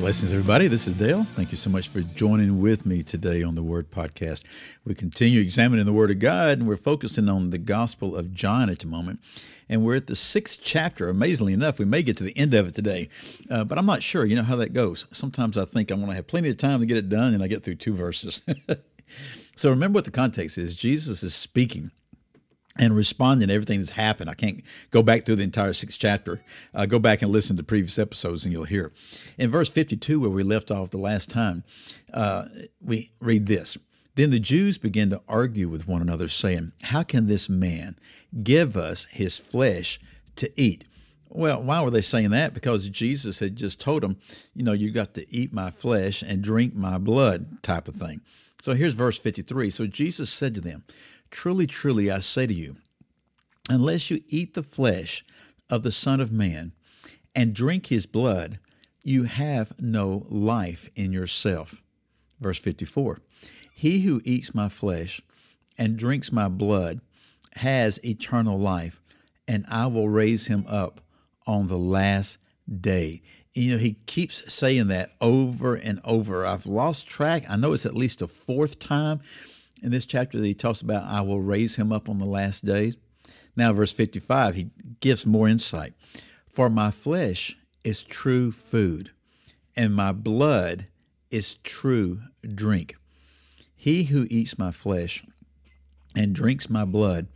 Blessings, everybody. This is Dale. Thank you so much for joining with me today on the Word Podcast. We continue examining the Word of God, and we're focusing on the Gospel of John at the moment. And we're at the sixth chapter. Amazingly enough, we may get to the end of it today, uh, but I'm not sure. You know how that goes. Sometimes I think I'm going to have plenty of time to get it done, and I get through two verses. so remember what the context is Jesus is speaking and responding to everything that's happened. I can't go back through the entire sixth chapter. Uh, go back and listen to previous episodes, and you'll hear. In verse 52, where we left off the last time, uh, we read this. Then the Jews began to argue with one another, saying, How can this man give us his flesh to eat? Well, why were they saying that? Because Jesus had just told them, you know, you got to eat my flesh and drink my blood, type of thing. So here's verse 53. So Jesus said to them, Truly, truly, I say to you, unless you eat the flesh of the Son of Man and drink his blood, you have no life in yourself. Verse 54 He who eats my flesh and drinks my blood has eternal life, and I will raise him up on the last day. You know, he keeps saying that over and over. I've lost track. I know it's at least a fourth time in this chapter that he talks about, I will raise him up on the last days. Now, verse 55, he gives more insight. For my flesh is true food, and my blood is true drink. He who eats my flesh and drinks my blood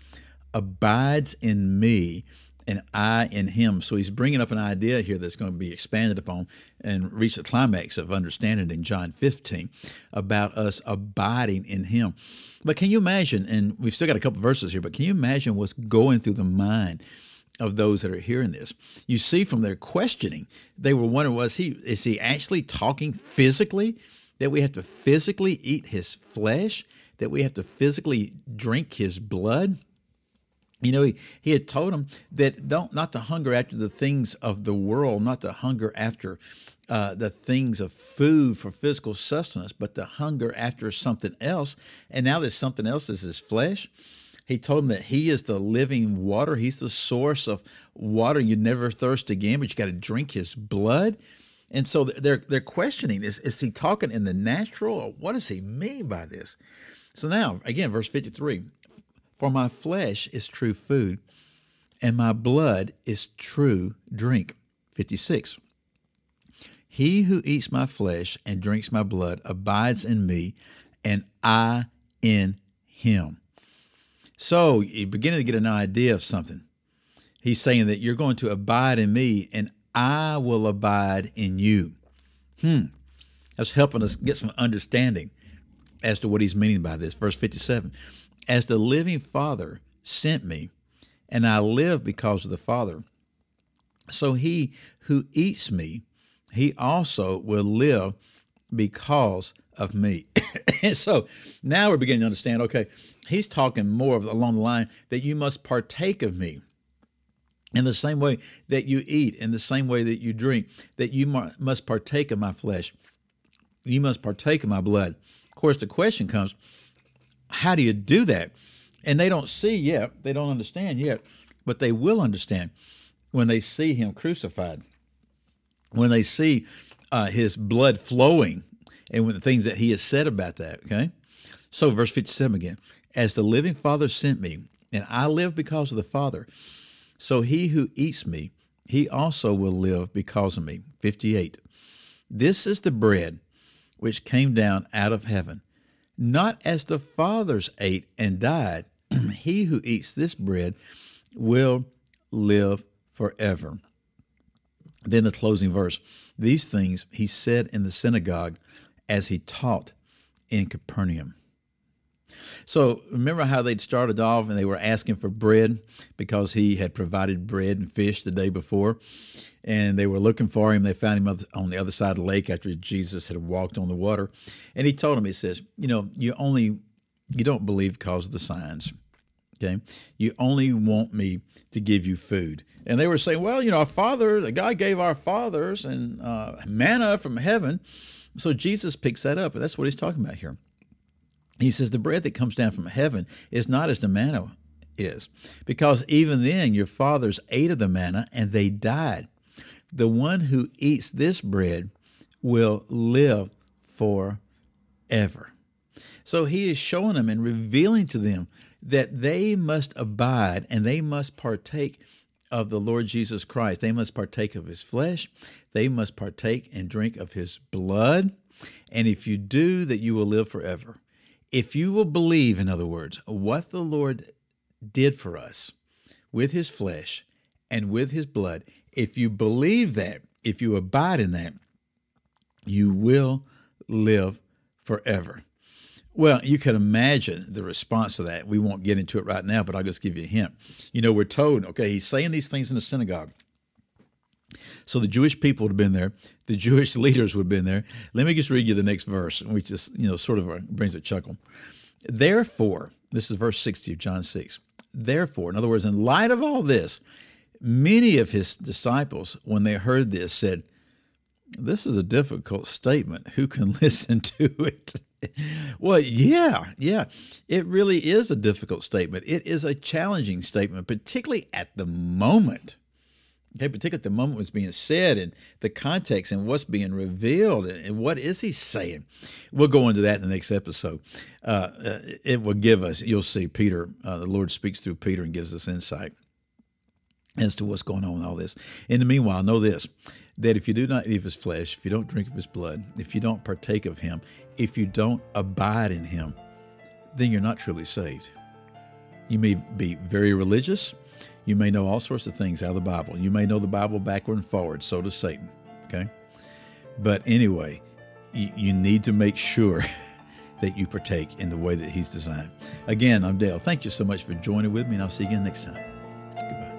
abides in me, and I in him. So he's bringing up an idea here that's going to be expanded upon and reach the climax of understanding in John 15 about us abiding in him. But can you imagine, and we've still got a couple verses here, but can you imagine what's going through the mind of those that are hearing this? You see from their questioning, they were wondering, was he is he actually talking physically? That we have to physically eat his flesh, that we have to physically drink his blood? You know, he, he had told them that don't not to hunger after the things of the world, not to hunger after uh, the things of food for physical sustenance, but to hunger after something else. And now there's something else is his flesh. He told them that he is the living water. He's the source of water. You never thirst again, but you got to drink his blood. And so they're they're questioning is is he talking in the natural or what does he mean by this? So now again, verse 53 for my flesh is true food, and my blood is true drink. 56. He who eats my flesh and drinks my blood abides in me, and I in him. So you're beginning to get an idea of something. He's saying that you're going to abide in me, and I will abide in you. Hmm. That's helping us get some understanding as to what he's meaning by this. Verse 57 as the living Father sent me, and I live because of the Father. So he who eats me, he also will live because of me. and so now we're beginning to understand okay, he's talking more along the line that you must partake of me in the same way that you eat, in the same way that you drink, that you must partake of my flesh. You must partake of my blood. Of course, the question comes how do you do that? And they don't see yet, they don't understand yet, but they will understand when they see him crucified, when they see uh, his blood flowing, and with the things that he has said about that. Okay. So, verse 57 again As the living Father sent me, and I live because of the Father, so he who eats me, he also will live because of me. 58. This is the bread which came down out of heaven not as the fathers ate and died. he who eats this bread will live forever. Then the closing verse These things he said in the synagogue as he taught in Capernaum. So remember how they'd started off and they were asking for bread because he had provided bread and fish the day before and they were looking for him. They found him on the other side of the lake after Jesus had walked on the water. And he told them, he says, You know, you only, you don't believe because of the signs. Okay. You only want me to give you food. And they were saying, well, you know, our father, the God gave our fathers and uh, manna from heaven. So Jesus picks that up. And that's what he's talking about here. He says, the bread that comes down from heaven is not as the manna is, because even then your fathers ate of the manna and they died. The one who eats this bread will live forever. So he is showing them and revealing to them that they must abide and they must partake of the Lord Jesus Christ. They must partake of his flesh. They must partake and drink of his blood. And if you do, that you will live forever. If you will believe, in other words, what the Lord did for us with his flesh and with his blood, if you believe that, if you abide in that, you will live forever. Well, you can imagine the response to that. We won't get into it right now, but I'll just give you a hint. You know, we're told, okay, he's saying these things in the synagogue. So the Jewish people would have been there. The Jewish leaders would have been there. Let me just read you the next verse, which just, you know, sort of uh, brings a chuckle. Therefore, this is verse 60 of John 6. Therefore, in other words, in light of all this, many of his disciples, when they heard this, said, This is a difficult statement. Who can listen to it? well, yeah, yeah. It really is a difficult statement. It is a challenging statement, particularly at the moment. Okay, particularly the moment what's being said and the context and what's being revealed and, what is he saying. We'll go into that in the next episode. Uh, uh it will give us, you'll see Peter, uh, the Lord speaks through Peter and gives us insight as to what's going on with all this. In the meanwhile, know this that if you do not eat of his flesh, if you don't drink of his blood, if you don't partake of him, if you don't abide in him, then you're not truly saved. You may be very religious. You may know all sorts of things out of the Bible. You may know the Bible backward and forward. So does Satan. Okay? But anyway, you, need to make sure that you partake in the way that he's designed. Again, I'm Dale. Thank you so much for joining with me, and I'll see you again next time.